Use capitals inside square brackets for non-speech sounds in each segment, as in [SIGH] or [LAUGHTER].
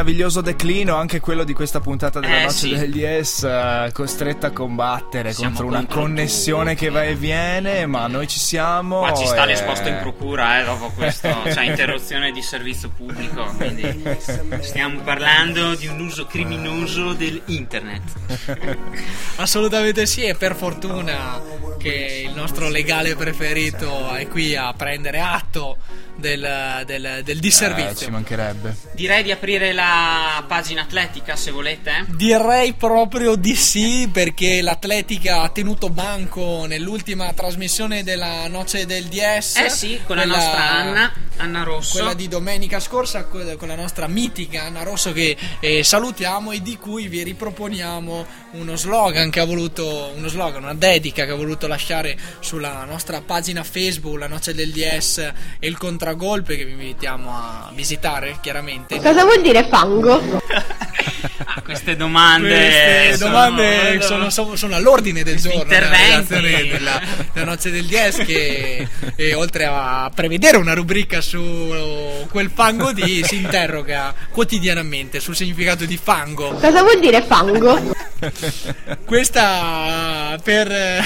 Meraviglioso declino, anche quello di questa puntata della Eh, noce sì. del Yes, eh, costretta a combattere Siamo contro una contro connessione tutti. che va e viene, ma noi ci siamo. Qua ci sta e- l'esposto in procura, eh, dopo questo, [LAUGHS] cioè interruzione di servizio pubblico. Quindi stiamo parlando di un uso criminoso dell'internet. [LAUGHS] Assolutamente sì, e per fortuna che il nostro legale preferito è qui a prendere atto del, del, del Eh, disservizio. ci mancherebbe. Direi di aprire la pagina atletica se volete. Direi proprio di sì, perché l'Atletica ha tenuto banco nell'ultima trasmissione della Noce del DS. Eh sì, con la quella- nostra Anna, Anna Rosso. Quella di domenica scorsa, con la nostra mitica Anna Rosso che eh, salutiamo e di cui vi riproponiamo uno slogan che ha voluto, uno slogan, una dedica che ha voluto lasciare sulla nostra pagina Facebook, la Noce del DS e il contragolpe che vi invitiamo a visitare chiaramente. Cosa vuol dire fango? [LAUGHS] Ah, queste domande, Queste sono- domande sono, sono- sono all'ordine del giorno della, della Noce del DS che eh, oltre a prevedere una rubrica su quel fango di si interroga quotidianamente sul significato di fango Cosa vuol dire fango? questa per eh,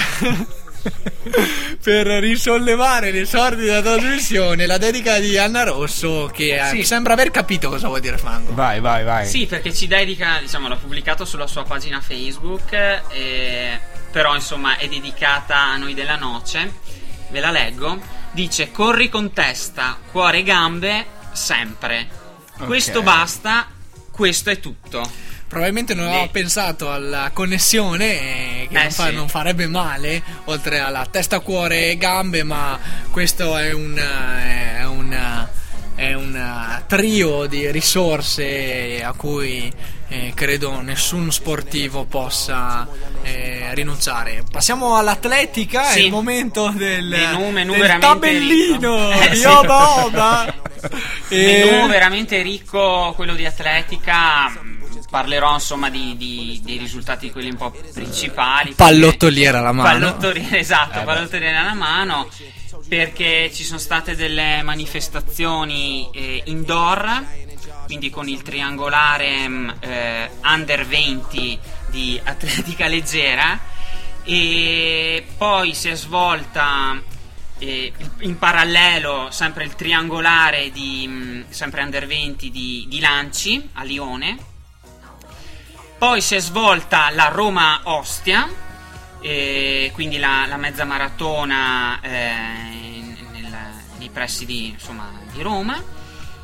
per risollevare le sorti della trasmissione la dedica di Anna Rosso che Sì. sembra aver capito cosa vuol dire fango Vai, vai, vai. Sì, perché ci dedica, diciamo, l'ha pubblicato sulla sua pagina Facebook, eh, però insomma è dedicata a noi della noce. Ve la leggo. Dice: Corri con testa, cuore e gambe, sempre. Questo basta, questo è tutto. Probabilmente non aveva Sì. pensato alla connessione eh, che Eh, non, fa- sì. non farebbe male, oltre alla testa, cuore e gambe, ma questo è un, eh, è un, è un eh, trio di risorse a cui eh, credo nessun sportivo possa eh, rinunciare. Passiamo all'atletica, è Sì. il momento del, Menù, menù del tabellino ricco. Eh, di sì. Oba Oba. E- Menù veramente ricco, quello di atletica. Parlerò insomma di, di- dei risultati, quelli un po' principali. Pallottoliera alla mano. Pallottoliera, esatto, Eh pallottoliera alla mano. Perché ci sono state delle manifestazioni eh, indoor, quindi con il triangolare mm, eh, under 20 di atletica leggera. E poi si è svolta eh, in parallelo sempre il triangolare di mm, sempre under 20 di, di lanci a Lione. Poi si è svolta la Roma-Ostia, quindi la, la mezza maratona eh, nel- nei pressi di, insomma, di Roma.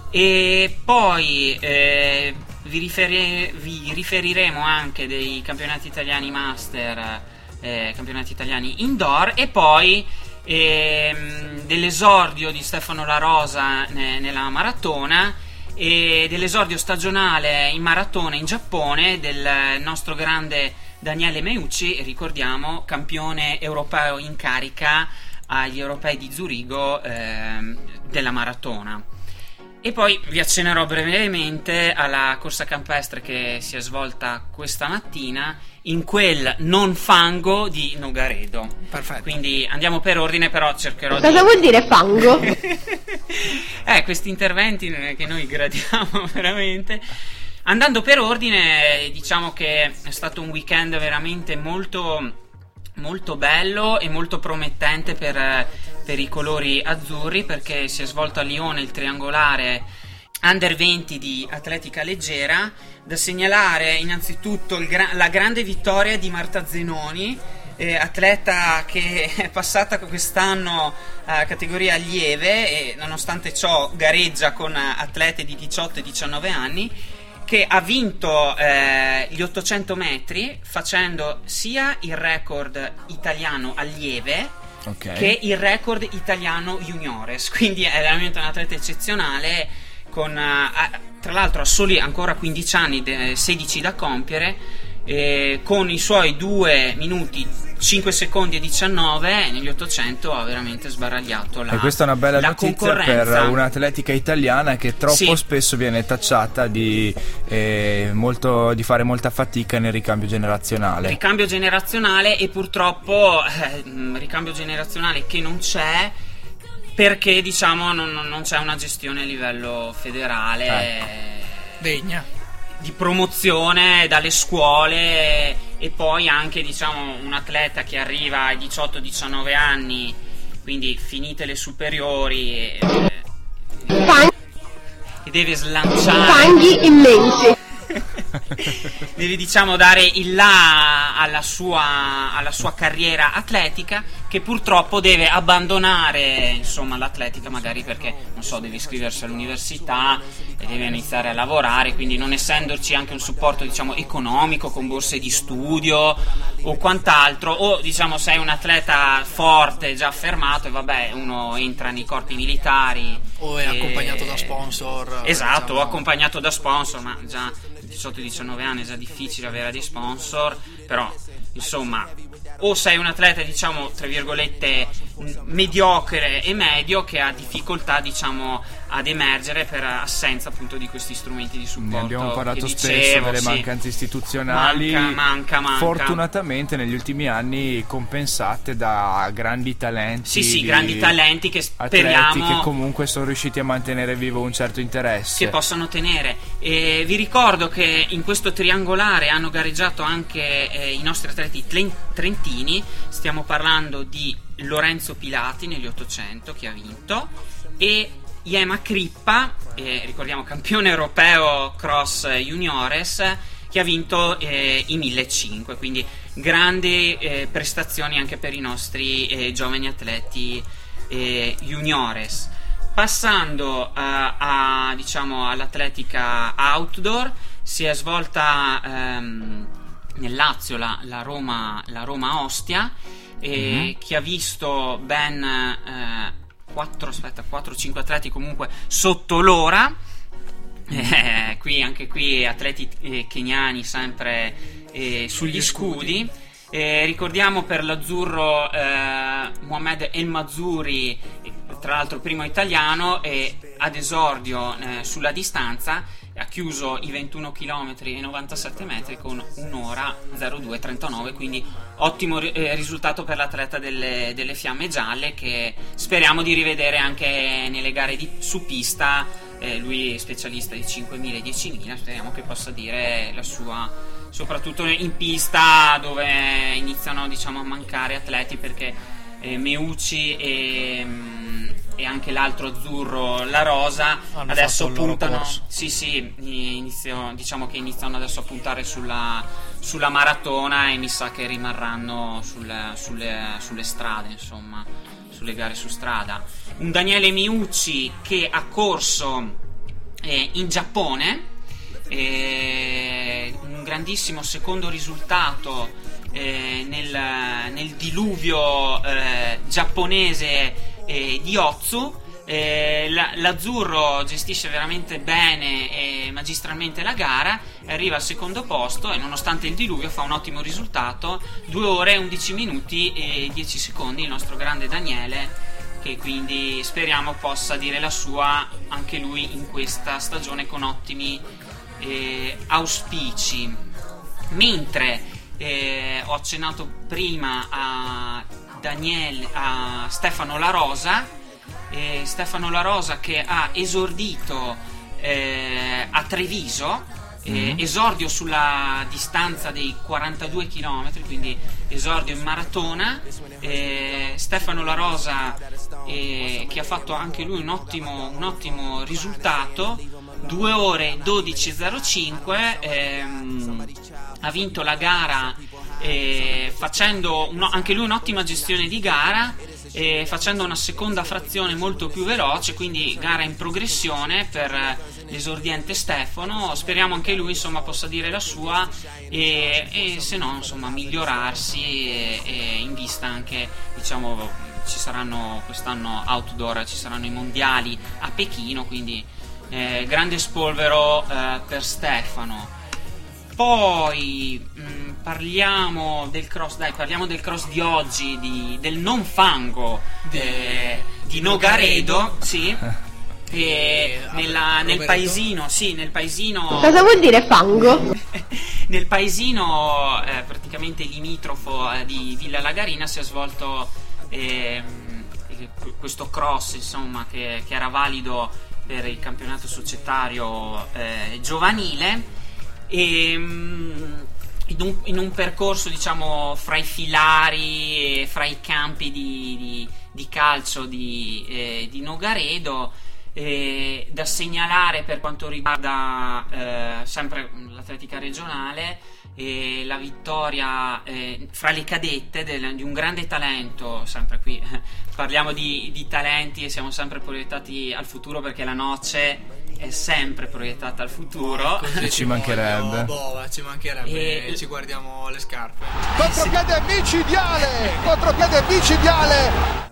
E poi eh, vi, riferi- vi riferiremo anche dei campionati italiani master, eh, campionati italiani indoor e poi ehm, dell'esordio di Stefano La Rosa ne- nella maratona e dell'esordio stagionale in maratona in Giappone del nostro grande Daniele Meucci, ricordiamo, campione europeo in carica agli europei di Zurigo ehm, della maratona. E poi vi accennerò brevemente alla corsa campestre che si è svolta questa mattina in quel non fango di Nogaredo. Perfetto. Quindi andiamo per ordine, però cercherò di Cosa vuol dire fango? [LAUGHS] eh, questi interventi che noi gradiamo [LAUGHS] veramente. Andando per ordine, diciamo che è stato un weekend veramente molto, molto bello e molto promettente per, eh, per i colori azzurri perché si è svolto a Lione il triangolare under 20 di atletica leggera. Da segnalare innanzitutto gra- la grande vittoria di Marta Zenoni eh, atleta che è passata quest'anno a categoria lieve e nonostante ciò gareggia con atlete di 18 e 19 anni che ha vinto eh, gli 800 metri facendo sia il record italiano allieve Ok. che il record italiano juniores quindi è veramente un atleta eccezionale con, eh, tra l'altro a soli ancora 15 anni, de- 16 da compiere, eh, con i suoi 2 minuti 5 secondi e 19 negli 800 ha veramente sbaragliato la E questa è una bella la notizia per un'atletica italiana che troppo Sì. spesso viene tacciata di, eh, molto- di fare molta fatica nel ricambio generazionale. ricambio generazionale e purtroppo eh, ricambio generazionale che non c'è perché diciamo non, non- non c'è una gestione a livello federale Ecco. Degna. Di promozione dalle scuole e poi anche diciamo un atleta che arriva ai 18-19 anni quindi finite le superiori e, e deve slanciare fanghi immensi. [LAUGHS] [LAUGHS] deve diciamo dare il là alla sua, alla sua carriera atletica che purtroppo deve abbandonare insomma l'atletica magari perché non so deve iscriversi all'università e deve iniziare a lavorare quindi non essendoci anche un supporto diciamo economico con borse di studio o quant'altro o diciamo sei un atleta forte già affermato e vabbè uno entra nei corpi militari O è e- accompagnato da sponsor. esatto diciamo. o accompagnato da sponsor ma già 18-19 anni è già difficile avere dei sponsor però insomma o sei un atleta diciamo tra virgolette mediocre e medio che ha difficoltà diciamo ad emergere per assenza appunto di questi strumenti di supporto Ne abbiamo parlato spesso dicevo, delle sì. mancanze istituzionali, Manca, manca, manca. fortunatamente negli ultimi anni compensate da grandi talenti. sì sì di grandi talenti che speriamo che comunque sono riusciti a mantenere vivo un certo interesse. che possano tenere. E vi ricordo che in questo triangolare hanno gareggiato anche eh, i nostri atleti trentini. Stiamo parlando di Lorenzo Pilati negli 800 che ha vinto e Iema Crippa, eh, ricordiamo campione europeo cross juniores che ha vinto eh, i 1500, quindi grandi eh, prestazioni anche per i nostri eh, giovani atleti eh, juniores. Passando a, diciamo, all'atletica outdoor, si è svolta ehm, nel Lazio la, la Roma, la Roma Ostia, eh, che ha visto ben eh, 4, aspetta, 4-5 atleti comunque sotto l'ora. Eh, qui, anche qui atleti eh, keniani sempre eh, sugli scudi. Eh, ricordiamo per l'azzurro eh, Mohamed El Mazzuri, eh, tra l'altro primo italiano, e ad esordio sulla distanza ha chiuso i 21 km e 97 metri con un'ora 02.39, quindi ottimo eh, risultato per l'atleta delle, delle fiamme gialle che speriamo di rivedere anche nelle gare di- su pista. Eh, lui è specialista di 5.000 e 10.000, speriamo che possa dire la sua soprattutto in pista dove iniziano diciamo, a mancare atleti perché eh, Meucci e, mm, e anche l'altro azzurro, la Rosa, Hanno adesso puntano. Sì, sì, inizio- diciamo che iniziano adesso a puntare sulla, sulla maratona e mi sa che rimarranno sulle, sulle- sulle strade, insomma, sulle gare su strada. Un Daniele Miucci che ha corso eh, in Giappone, eh, un grandissimo secondo risultato eh, nel, nel diluvio eh, giapponese eh, di Otsu. Eh, la- l'azzurro gestisce veramente bene e magistralmente la gara, arriva al secondo posto e nonostante il diluvio fa un ottimo risultato, 2 ore 11 minuti e 10 secondi il nostro grande Daniele che quindi speriamo possa dire la sua anche lui in questa stagione con ottimi eh, auspici. Mentre eh, ho accennato prima a Daniele, a Stefano La Rosa, eh, Stefano La Rosa che ha esordito eh, a Treviso. eh, esordio sulla distanza dei 42 km, quindi esordio in maratona. Stefano La Rosa, che ha fatto anche lui un ottimo, un ottimo risultato, 2 ore 12.05. ehm, ha vinto la gara eh, facendo un- anche lui un'ottima gestione di gara eh, facendo una seconda frazione molto più veloce quindi gara in progressione per l'esordiente Stefano speriamo anche lui insomma possa dire la sua e, e se no insomma migliorarsi e, e in vista anche diciamo ci saranno quest'anno outdoor ci saranno i mondiali a Pechino quindi eh, grande spolvero eh, per Stefano. Poi mh, parliamo del cross, dai, parliamo del cross di oggi, di- del non fango eh, di Nogaredo, sì. E nella- nel paesino, sì, nel paesino Cosa vuol dire fango? [LAUGHS] nel paesino eh, praticamente limitrofo eh, di Villa Lagarina si è svolto ehm, eh, questo cross insomma che, che era valido per il campionato societario eh, giovanile e mm, in un, in un percorso diciamo fra i filari e fra i campi di, di- di calcio di, eh, di Nogaredo eh, da segnalare per quanto riguarda eh, sempre l'atletica regionale eh, la vittoria eh, fra le cadette del- di un grande talento, sempre qui [LAUGHS] parliamo di talenti e siamo sempre proiettati al futuro perché la noce è sempre proiettata al futuro. Così Ci ti mancherebbe. Boh, ci mancherebbe. E- ci guardiamo le scarpe. Contropiede micidiale! Contropiede micidiale!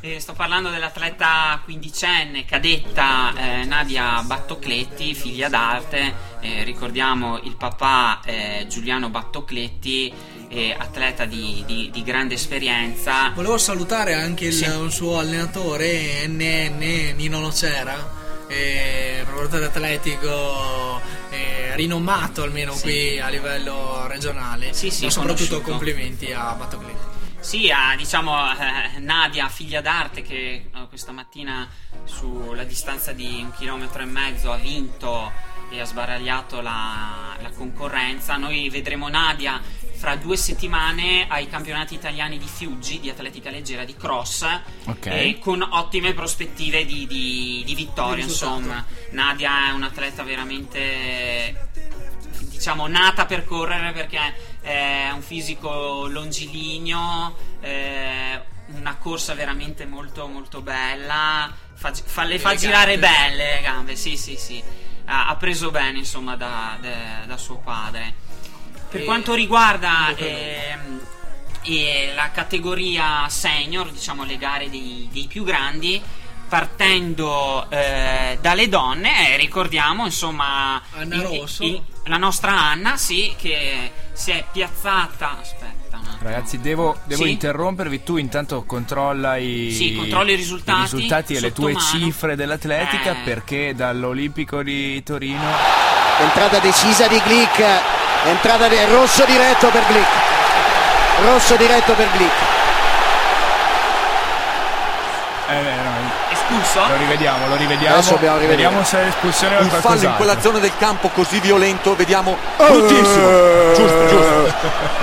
Eh, sto parlando dell'atleta quindicenne, cadetta eh, Nadia Battocletti, figlia d'arte. Eh, ricordiamo il papà eh, Giuliano Battocletti, eh, atleta di, di- di grande esperienza. Volevo salutare anche il, Sì. suo allenatore, NN Nino Nocera, eh, atletico eh, rinomato almeno Sì. qui a livello regionale. Sì, sì, Ma soprattutto conosciuto. complimenti a Battocletti. Sì, a diciamo eh, Nadia, figlia d'arte, che eh, questa mattina sulla distanza di un chilometro e mezzo ha vinto e ha sbaragliato la, la concorrenza. Noi vedremo Nadia fra due settimane ai campionati italiani di Fiuggi, di atletica leggera, di cross, Ok. e con ottime prospettive di, di- di vittoria. Insomma, Nadia è un'atleta veramente diciamo nata per correre perché è un fisico longilineo, eh, una corsa veramente molto molto bella, fa, fa- le fa girare belle le gambe, sì sì sì, ha, ha preso bene insomma da, da- da suo padre. Per E- quanto riguarda ehm, e la categoria senior, diciamo le gare dei, dei più grandi, partendo eh, dalle donne, eh, ricordiamo insomma Anna il- Rosso. il- la nostra Anna, sì, che si è piazzata. Aspetta. Ragazzi, devo, devo Sì? interrompervi. Tu intanto controlla i, Sì, i risultati risultati e le tue mano. cifre dell'atletica. Eh. Perché dall'Olimpico di Torino. Entrata decisa di Glick, entrata di rosso diretto per Glick. Rosso diretto per Glick. Eh, no, Espulso? lo rivediamo, lo rivediamo. Adesso dobbiamo rivedere. Vediamo se è l'espulsione o Un fallo in quella zona del campo così violento, vediamo bruttissimo. Giusto, giusto.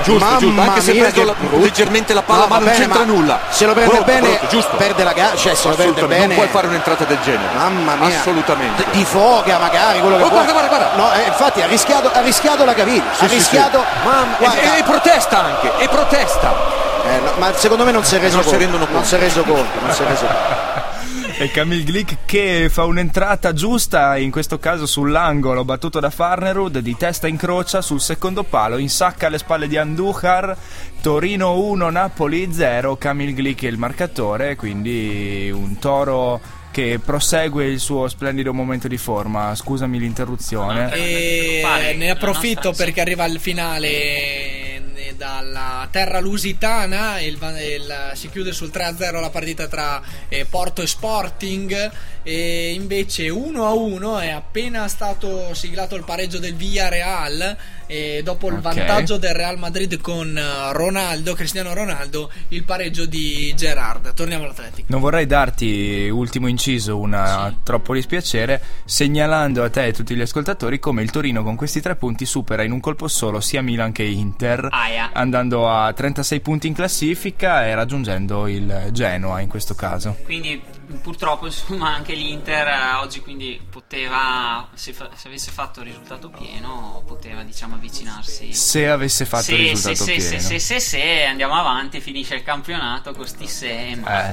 Giusto, Mamma giusto. Anche se ha preso la- leggermente la palla, No, ma non bene, c'entra ma nulla. Se lo prende Brutto, bene, brutto, giusto. perde la gara. Cioè, se lo prende Assolutamente, bene. Non puoi fare un'entrata del genere. Mamma mia. Assolutamente. Di foga magari, quello che Oh, può. guarda, guarda, guarda. No, eh, infatti ha rischiato, ha rischiato la caviglia. Sì, ha sì, rischiato. sì. Mamma. E, e protesta anche, e protesta. Eh, no, ma secondo me non si è reso Non si conto. rendono Non conto. si è reso conto. Non si è reso conto. [LAUGHS] E Camille Glick che fa un'entrata giusta, in questo caso sull'angolo, battuto da Farnerud, di testa in crocia sul secondo palo, insacca alle spalle di Andujar, Torino 1, Napoli 0, Camille Glick è il marcatore, quindi un toro che prosegue il suo splendido momento di forma. Scusami l'interruzione. E ne approfitto perché arriva il finale eh, dalla terra lusitana il, il- si chiude sul 3-0 la partita tra eh, Porto e Sporting e invece 1-1 è appena stato siglato il pareggio del Villarreal e dopo il vantaggio del Real Madrid con eh, Ronaldo, Cristiano Ronaldo, il pareggio di Gerard. Torniamo all'Atletico. Non vorrei darti, ultimo inciso, una Sì. troppo dispiacere, segnalando a te e a tutti gli ascoltatori come il Torino con questi tre punti supera in un colpo solo sia Milan che Inter, Aia. andando a 36 punti in classifica e raggiungendo il Genoa in questo caso. Quindi purtroppo insomma anche l'Inter eh, oggi quindi poteva, se, fa- se avesse fatto il risultato pieno, poteva diciamo avvicinarsi. Se avesse fatto il se, risultato se, se, pieno. se, se, se, andiamo avanti, finisce il campionato con sti sei, ma-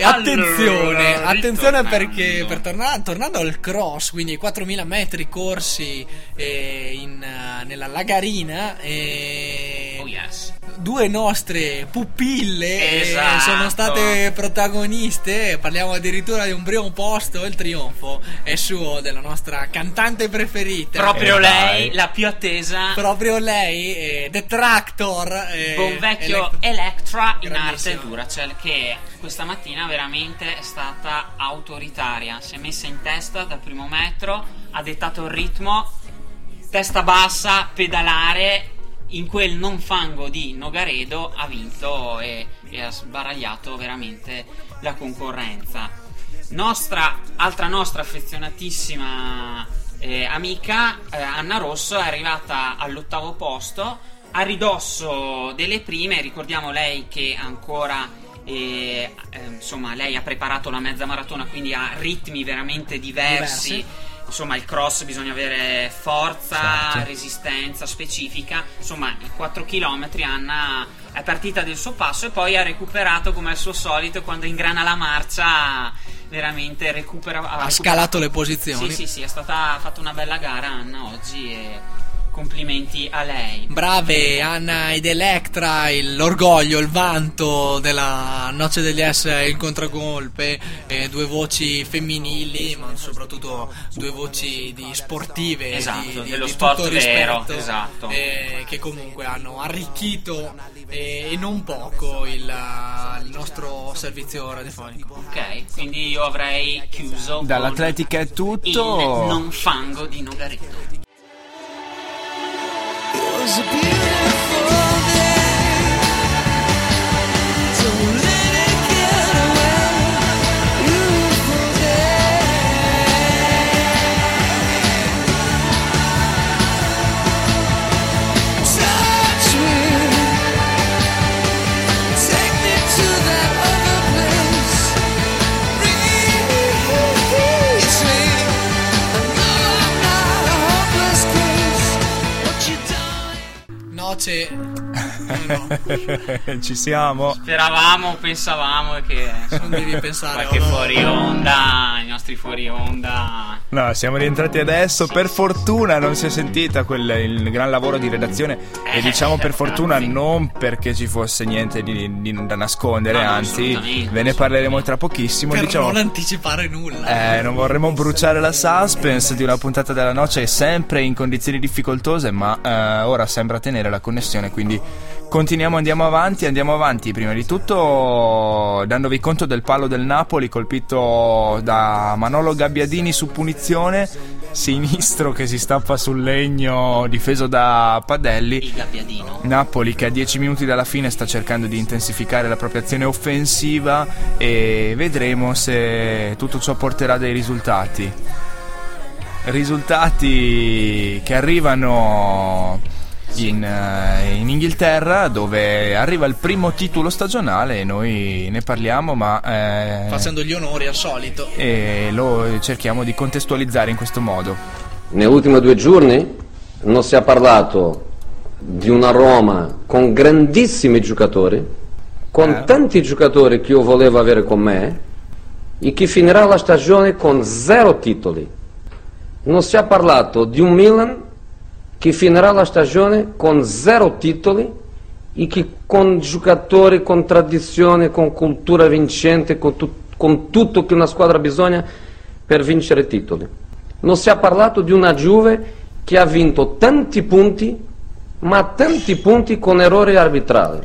Eh, attenzione, Allora, attenzione perché per tornare, tornando al cross, quindi ai 4000 metri corsi eh, in, eh, nella Lagarina, eh, yes. due nostre pupille eh, Esatto. sono state protagoniste. Parliamo addirittura di un primo posto. Il trionfo è suo della nostra cantante preferita. Proprio Eh, lei, dai. la più attesa. Proprio lei, eh, The Tractor. eh, Buon vecchio Elect- Electra in arte. Duracell che questa mattina veramente è stata autoritaria. Si è messa in testa dal primo metro, ha dettato il ritmo, testa bassa, pedalare. In quel non fango di Nogaredo ha vinto e, e ha sbaragliato veramente la concorrenza. Nostra, altra nostra affezionatissima eh, amica eh, Anna Rosso è arrivata all'ottavo posto a ridosso delle prime. Ricordiamo lei che ancora eh, eh, insomma lei ha preparato la mezza maratona quindi ha ritmi veramente diversi. Diversi. Insomma, il cross bisogna avere forza, Certo. resistenza specifica. Insomma, i 4 km Anna è partita del suo passo e poi ha recuperato come al suo solito quando ingrana la marcia. Veramente recupera. Ha recuperato- scalato le posizioni. Sì, sì, sì, è stata ha fatto una bella gara Anna oggi e complimenti a lei. Brave Anna ed Electra, il- l'orgoglio, il vanto della Noce degli S, il contragolpe, eh, due voci femminili, ma soprattutto due voci di sportive, Esatto, di, di- dello di sport tutto vero, rispetto, esatto. eh, che comunque hanno arricchito eh, e non poco il, il nostro servizio radiofonico. Ok, quindi io avrei chiuso Dall'atletica è tutto. non fango di Nogaredo. Noce, no, no, [LAUGHS] Ci siamo. Speravamo, pensavamo che non devi pensare qualche oh, no. fuori onda, i nostri fuori onda. No, siamo rientrati adesso. Per fortuna non si è sentita quel, il gran lavoro di redazione. E Eh, diciamo per fortuna non perché ci fosse niente di, di- da nascondere, No, no, anzi, ve ne parleremo tra pochissimo. per diciamo, non anticipare nulla. Eh, non vorremmo bruciare la suspense di una puntata della noce sempre in condizioni difficoltose, ma eh, ora sembra tenere la connessione, quindi continuiamo, andiamo avanti, andiamo avanti. Prima di tutto dandovi conto del palo del Napoli colpito da Manolo Gabbiadini su punizione, sinistro che si stappa sul legno difeso da Padelli. Napoli che a 10 minuti dalla fine sta cercando di intensificare la propria azione offensiva e vedremo se tutto ciò porterà dei risultati. Risultati che arrivano in, eh, in Inghilterra dove arriva il primo titolo stagionale e noi ne parliamo ma eh, Facendo gli onori al solito. e lo cerchiamo di contestualizzare in questo modo. Negli ultimi due giorni non si è parlato di una Roma con grandissimi giocatori, con Eh. tanti giocatori che io volevo avere con me e che finirà la stagione con zero titoli. Non si è parlato di un Milan che finirà la stagione con zero titoli e che con giocatori, con tradizione, con cultura vincente, con, tu- con tutto che una squadra bisogna per vincere titoli. Non si è parlato di una Juve che ha vinto tanti punti, ma tanti punti con errori arbitrali.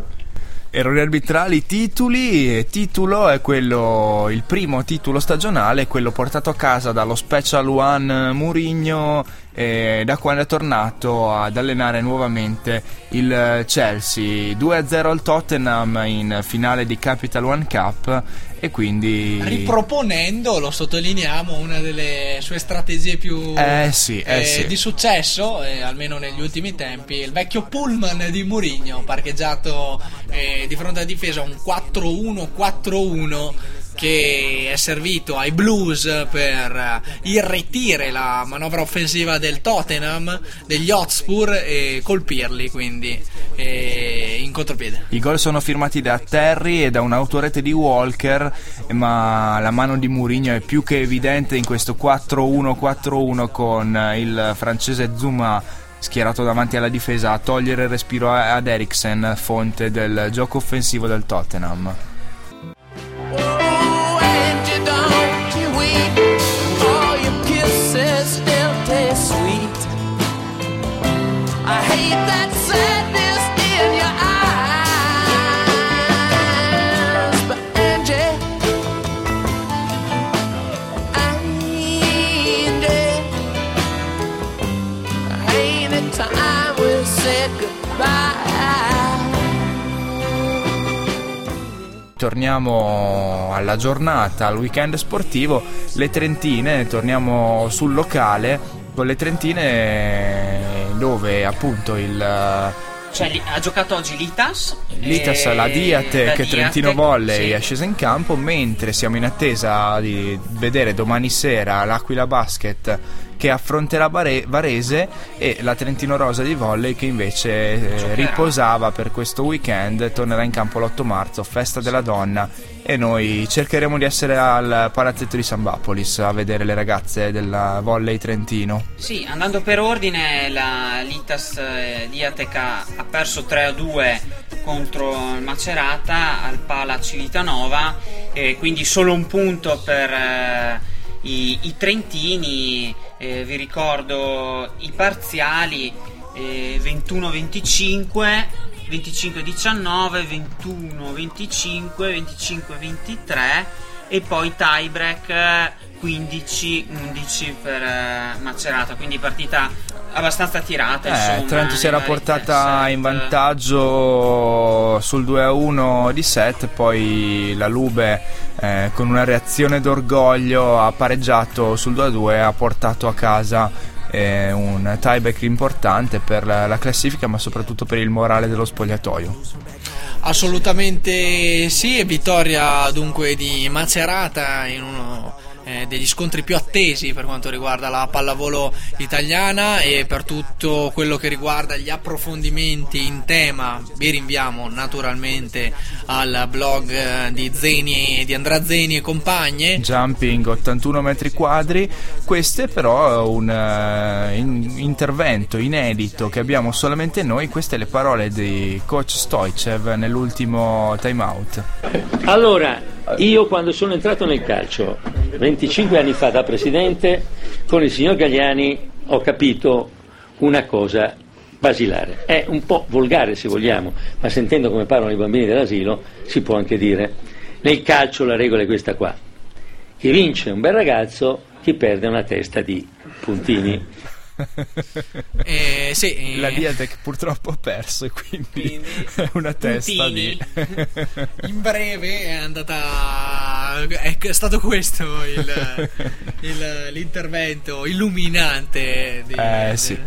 Errori arbitrali, titoli, titolo è quello, il primo titolo stagionale, quello portato a casa dallo Special One Murigno eh, da quando è tornato ad allenare nuovamente il Chelsea. 2-0 al Tottenham in finale di Capital One Cup e quindi... riproponendo, lo sottolineiamo, una delle sue strategie più Eh sì, eh eh, sì. di successo, eh, almeno negli ultimi tempi, il vecchio pullman di Mourinho, parcheggiato eh, di fronte alla difesa, un 4-1-4-1 che è servito ai Blues per eh, irretire la manovra offensiva del Tottenham, degli Hotspur e colpirli quindi in contropiede. I gol sono firmati da Terry e da un'autorete di Walker, ma la mano di Mourinho è più che evidente in questo 4-1-4-1 con il francese Zuma schierato davanti alla difesa a togliere il respiro a- ad Eriksen, fonte del gioco offensivo del Tottenham. and you don't you Torniamo alla giornata, al weekend sportivo, le Trentine, torniamo sul locale con le Trentine dove appunto il Cioè, li- ha giocato oggi Litas. Litas, la Diate la che Diate, Trentino Volley sì. è scesa in campo, mentre siamo in attesa di vedere domani sera l'Aquila Basket che affronterà Bare- Varese e la Trentino Rosa di Volley che invece eh, riposava per questo weekend, tornerà in campo l'8 marzo, festa della donna e noi cercheremo di essere al palazzetto di San Bapolis a vedere le ragazze della Volley Trentino. Sì, andando per ordine, la Litas eh, Diateca ha perso 3-2 contro il Macerata al Pala Civitanova, e quindi solo un punto per eh, i, i Trentini. Eh, vi ricordo i parziali eh, 21-25. 25-19, 21-25, 25-23 e poi tiebreak eh, 15-11 per eh, Macerata, quindi partita abbastanza tirata. Eh, insomma, Trento si era portata in vantaggio sul 2-1 di set, poi la Lube eh, con una reazione d'orgoglio ha pareggiato sul 2-2 e ha portato a casa eh, un tieback importante per la, la classifica ma soprattutto per il morale dello spogliatoio. Assolutamente sì, vittoria dunque di Macerata in uno eh, degli scontri più attesi per quanto riguarda la pallavolo italiana e per tutto quello che riguarda gli approfondimenti in tema. Vi rinviamo naturalmente al blog eh, di Zeni di Andrea Zeni e compagne. Jumping 81 metri quadri, questo è però un eh, in- intervento inedito che abbiamo solamente noi, queste le parole di coach Stoichev nell'ultimo time out. Allora, io quando sono entrato nel calcio, 25 anni fa da presidente, con il signor Gagliani ho capito una cosa basilare. È un po' volgare se vogliamo, ma sentendo come parlano i bambini dell'asilo si può anche dire. Nel calcio la regola è questa qua. Chi vince è un bel ragazzo, chi perde è una testa di puntini. [LAUGHS] Eh, sì, eh, La Diatec purtroppo ha perso e quindi, [LAUGHS] è una testa di... [LAUGHS] in breve è andata è stato questo il, il- l'intervento illuminante di- Eh, sì.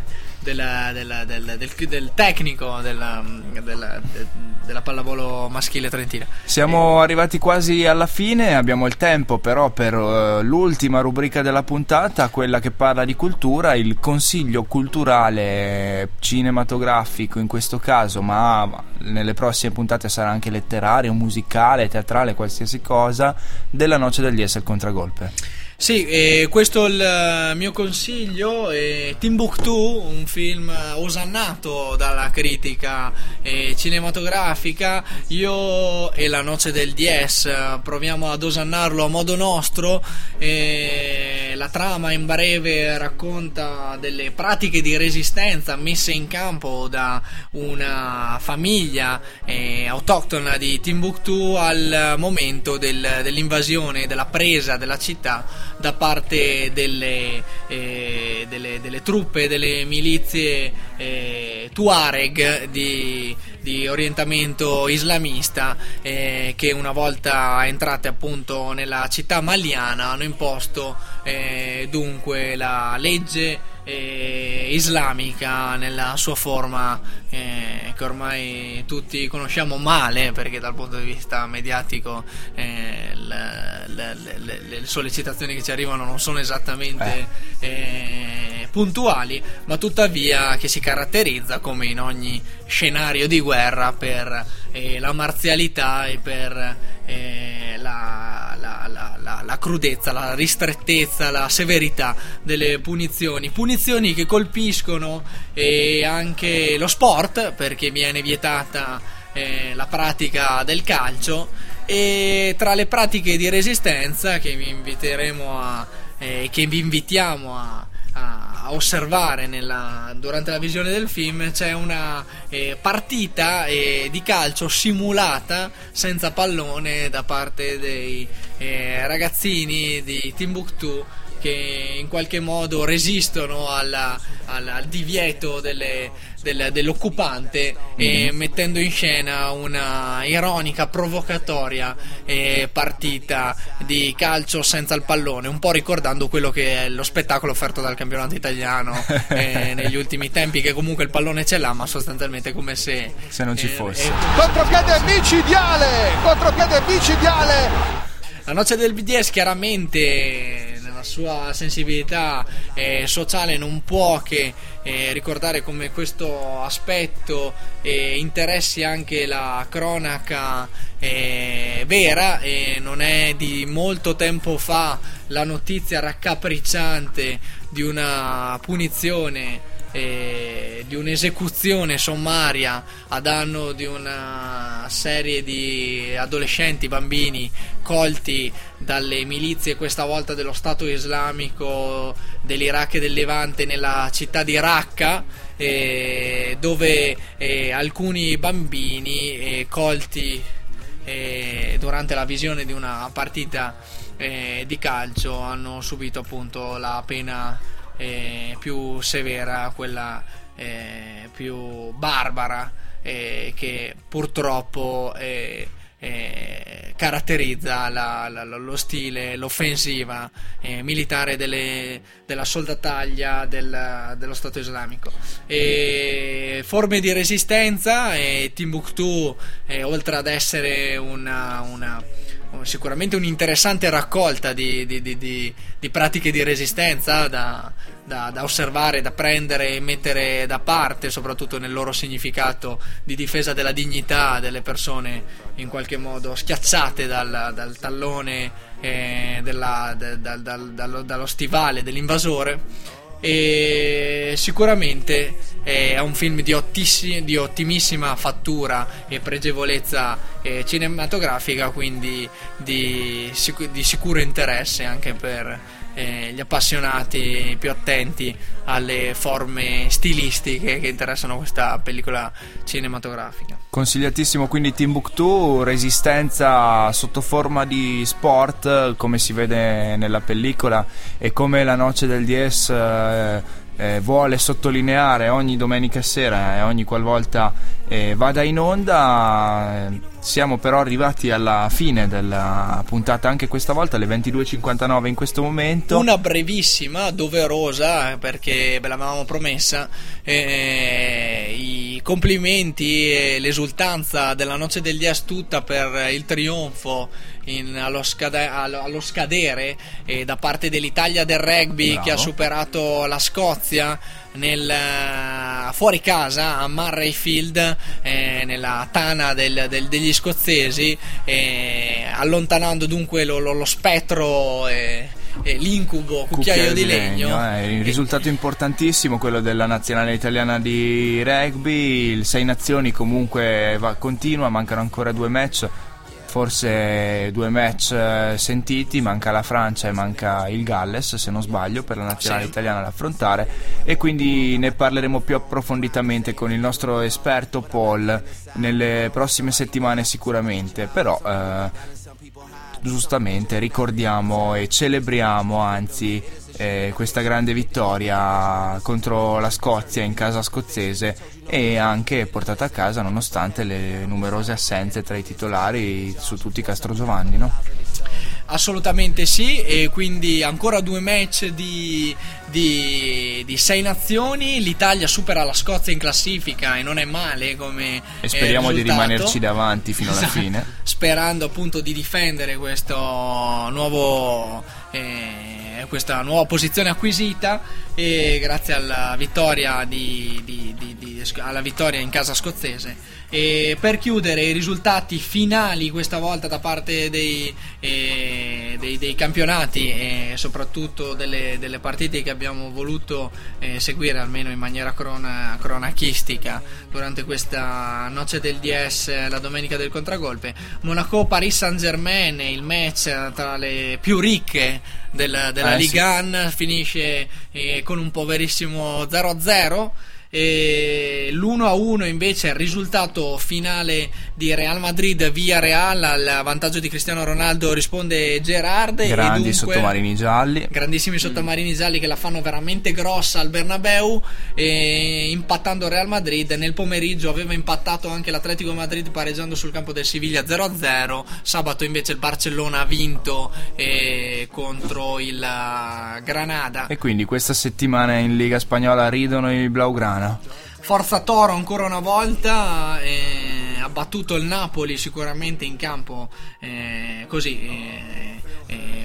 Della- della- del, del- del tecnico della, della, de- della pallavolo maschile trentina Siamo arrivati quasi alla fine, abbiamo il tempo però per eh, l'ultima rubrica della puntata, quella che parla di cultura, il consiglio culturale cinematografico in questo caso, ma nelle prossime puntate sarà anche letterario, musicale, teatrale, qualsiasi cosa, della Noce Dies al Contragolpe. Sì, eh, questo è il eh, mio consiglio. eh, Timbuktu, un film eh, osannato dalla critica eh, cinematografica. Io e la Noce del Dies eh, proviamo ad osannarlo a modo nostro. eh, la trama in breve racconta delle pratiche di resistenza messe in campo da una famiglia eh, autoctona di Timbuktu al momento del- dell'invasione, della presa della città da parte delle, eh, delle, delle truppe, delle milizie eh, Tuareg di, di orientamento islamista eh, che una volta entrate appunto nella città maliana hanno imposto eh, dunque la legge eh, islamica nella sua forma eh, che ormai tutti conosciamo male perché dal punto di vista mediatico eh, le, le- le- le sollecitazioni che ci arrivano non sono esattamente eh, puntuali ma tuttavia che si caratterizza come in ogni scenario di guerra per eh, la marzialità e per eh, la, la- la, la- crudezza, la ristrettezza, la severità delle punizioni. Punizioni che colpiscono eh, anche lo sport perché viene vietata eh, la pratica del calcio e tra le pratiche di resistenza che vi inviteremo a eh, che vi invitiamo a, a- osservare nella- durante la visione del film c'è una eh, partita eh, di calcio simulata senza pallone da parte dei eh, ragazzini di Timbuktu che in qualche modo resistono alla- al, al divieto delle- del- dell'occupante e mettendo in scena una ironica, provocatoria eh, partita di calcio senza il pallone, un po' ricordando quello che è lo spettacolo offerto dal campionato italiano eh, [LAUGHS] negli ultimi tempi, che comunque il pallone ce l'ha, ma sostanzialmente come se... Se non ci eh, fosse. eh, Contropiede micidiale! Contropiede micidiale! La noce del BDS chiaramente sua sensibilità eh, sociale non può che eh, ricordare come questo aspetto eh, interessi anche la cronaca eh, vera e non è di molto tempo fa la notizia raccapricciante di una punizione eh, di un'esecuzione sommaria a danno di una serie di adolescenti, bambini colti dalle milizie, questa volta dello Stato islamico dell'Iraq e del Levante nella città di Raqqa, eh, dove eh, alcuni bambini colti durante la visione di una partita eh, di calcio hanno subito appunto la pena eh, più severa, quella eh, più barbara eh, che purtroppo eh, eh, caratterizza la- la- lo stile, l'offensiva eh, militare delle- della soldataglia del- dello Stato islamico. E forme di resistenza, e Timbuktu, oltre ad essere una- una sicuramente un'interessante raccolta di, di- di- di- pratiche di resistenza da, da- da osservare, da prendere e mettere da parte, soprattutto nel loro significato di difesa della dignità delle persone in qualche modo schiacciate dal, dal tallone, eh, della- dallo, dallo stivale dell'invasore. E sicuramente eh, è un film di, ottissi- di ottimissima fattura e pregevolezza eh, cinematografica, quindi di, sicu- di sicuro interesse anche per eh, gli appassionati più attenti alle forme stilistiche che interessano questa pellicola cinematografica. Consigliatissimo quindi Timbuktu, resistenza sotto forma di sport, come si vede nella pellicola e come la Noce del Dies eh, eh, vuole sottolineare ogni domenica sera e ogni qualvolta eh, vada in onda. eh, Siamo però arrivati alla fine della puntata anche questa volta, alle 22.59 in questo momento. Una brevissima, doverosa, perché ve l'avevamo promessa, eh, i complimenti e l'esultanza della Noce del Dias tutta per il trionfo in- allo, scade- allo- scadere eh, da parte dell'Italia del rugby Bravo. che ha superato la Scozia nel, eh, fuori casa a Murrayfield eh, nella tana del- del- degli scozzesi eh, allontanando dunque lo, lo- lo spettro e, e l'incubo cucchiaio, di legno, eh, il risultato importantissimo quello della nazionale italiana di rugby il Sei Nazioni comunque va- continua mancano ancora due match forse due match eh, sentiti manca la Francia e manca il Galles se non sbaglio per la nazionale Sì. italiana da affrontare e quindi ne parleremo più approfonditamente con il nostro esperto Paul nelle prossime settimane sicuramente però eh, giustamente ricordiamo e celebriamo anzi eh, questa grande vittoria contro la Scozia in casa scozzese e anche portata a casa nonostante le numerose assenze tra i titolari su tutti i Castro Giovanni no? Assolutamente sì, e quindi ancora due match di, di- di sei nazioni. L'Italia supera la Scozia in classifica e non è male come e speriamo eh, di rimanerci davanti fino alla Esatto. fine Sperando appunto di difendere questo nuovo, eh, questa nuova posizione acquisita e grazie alla vittoria di, di- alla vittoria in casa scozzese. E per chiudere i risultati finali questa volta da parte dei, eh, dei- dei campionati e soprattutto delle, delle partite che abbiamo voluto eh, seguire almeno in maniera crona- cronachistica durante questa noce del DS la domenica del contragolpe. Monaco-Paris Saint-Germain, il match tra le più ricche del- della Eh, Ligue sì. 1 finisce eh, con un poverissimo 0-0 e l'1-1 invece è il risultato finale di Real Madrid via Real al vantaggio di Cristiano Ronaldo risponde Gerard e Grandi dunque- sottomarini gialli. grandissimi sottomarini gialli che la fanno veramente grossa al Bernabeu e impattando Real Madrid nel pomeriggio aveva impattato anche l'Atletico Madrid pareggiando sul campo del Siviglia 0-0 sabato invece il Barcellona ha vinto eh, contro il eh, Granada E quindi questa settimana in Liga Spagnola ridono i Blaugrana. Forza Toro ancora una volta eh, ha battuto il Napoli sicuramente in campo eh, così eh, eh,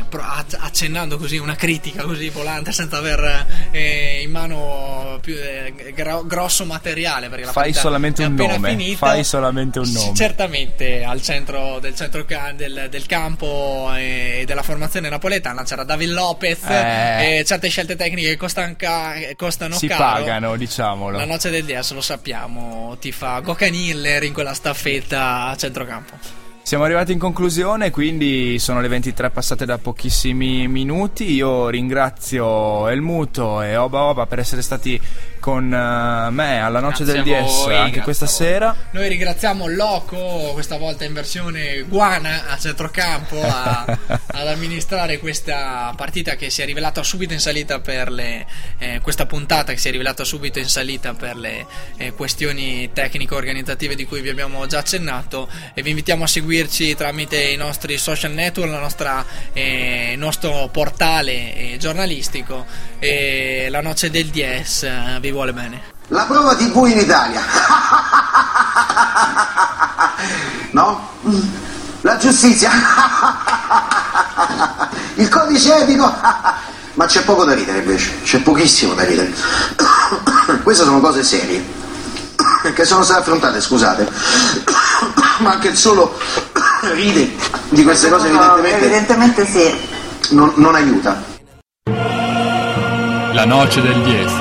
accennando così una critica così volante senza aver eh, in mano più eh, gro- grosso materiale perché la Fai solamente un nome. finita. Fai solamente un nome. Certamente al centro del, centro ca- del, del campo e della formazione napoletana c'era David Lopez Eh. e certe scelte tecniche che costan ca- costano Si caro. pagano, diciamolo. La noce del DS lo sappiamo, ti fa Gokan Hiller in quella staffetta a centrocampo. Siamo arrivati in conclusione, quindi sono le 23 passate da pochissimi minuti. Io ringrazio Elmuto e Oba Oba per essere stati con eh, me alla noce Grazie del DS voi, anche questa voi. sera. Noi ringraziamo Loco, questa volta in versione guana a centrocampo, a- [LAUGHS] ad amministrare questa partita che si è rivelata subito in salita per le. eh, questa puntata che si è rivelata subito in salita per le eh, questioni tecnico-organizzative di cui vi abbiamo già accennato. E vi invitiamo a seguirci tramite i nostri social network, la nostra, eh, il nostro portale eh, giornalistico. E la noce del DS eh, vi vuole bene. La prova TV in Italia. [LAUGHS] No? La giustizia. Il codice etico. Ma c'è poco da ridere invece, c'è pochissimo da ridere. [COUGHS] Queste sono cose serie che sono state affrontate, scusate. [COUGHS] Ma anche il solo [COUGHS] ride di queste cose evidentemente, Evidentemente sì. non, non aiuta. La noce del 10 con el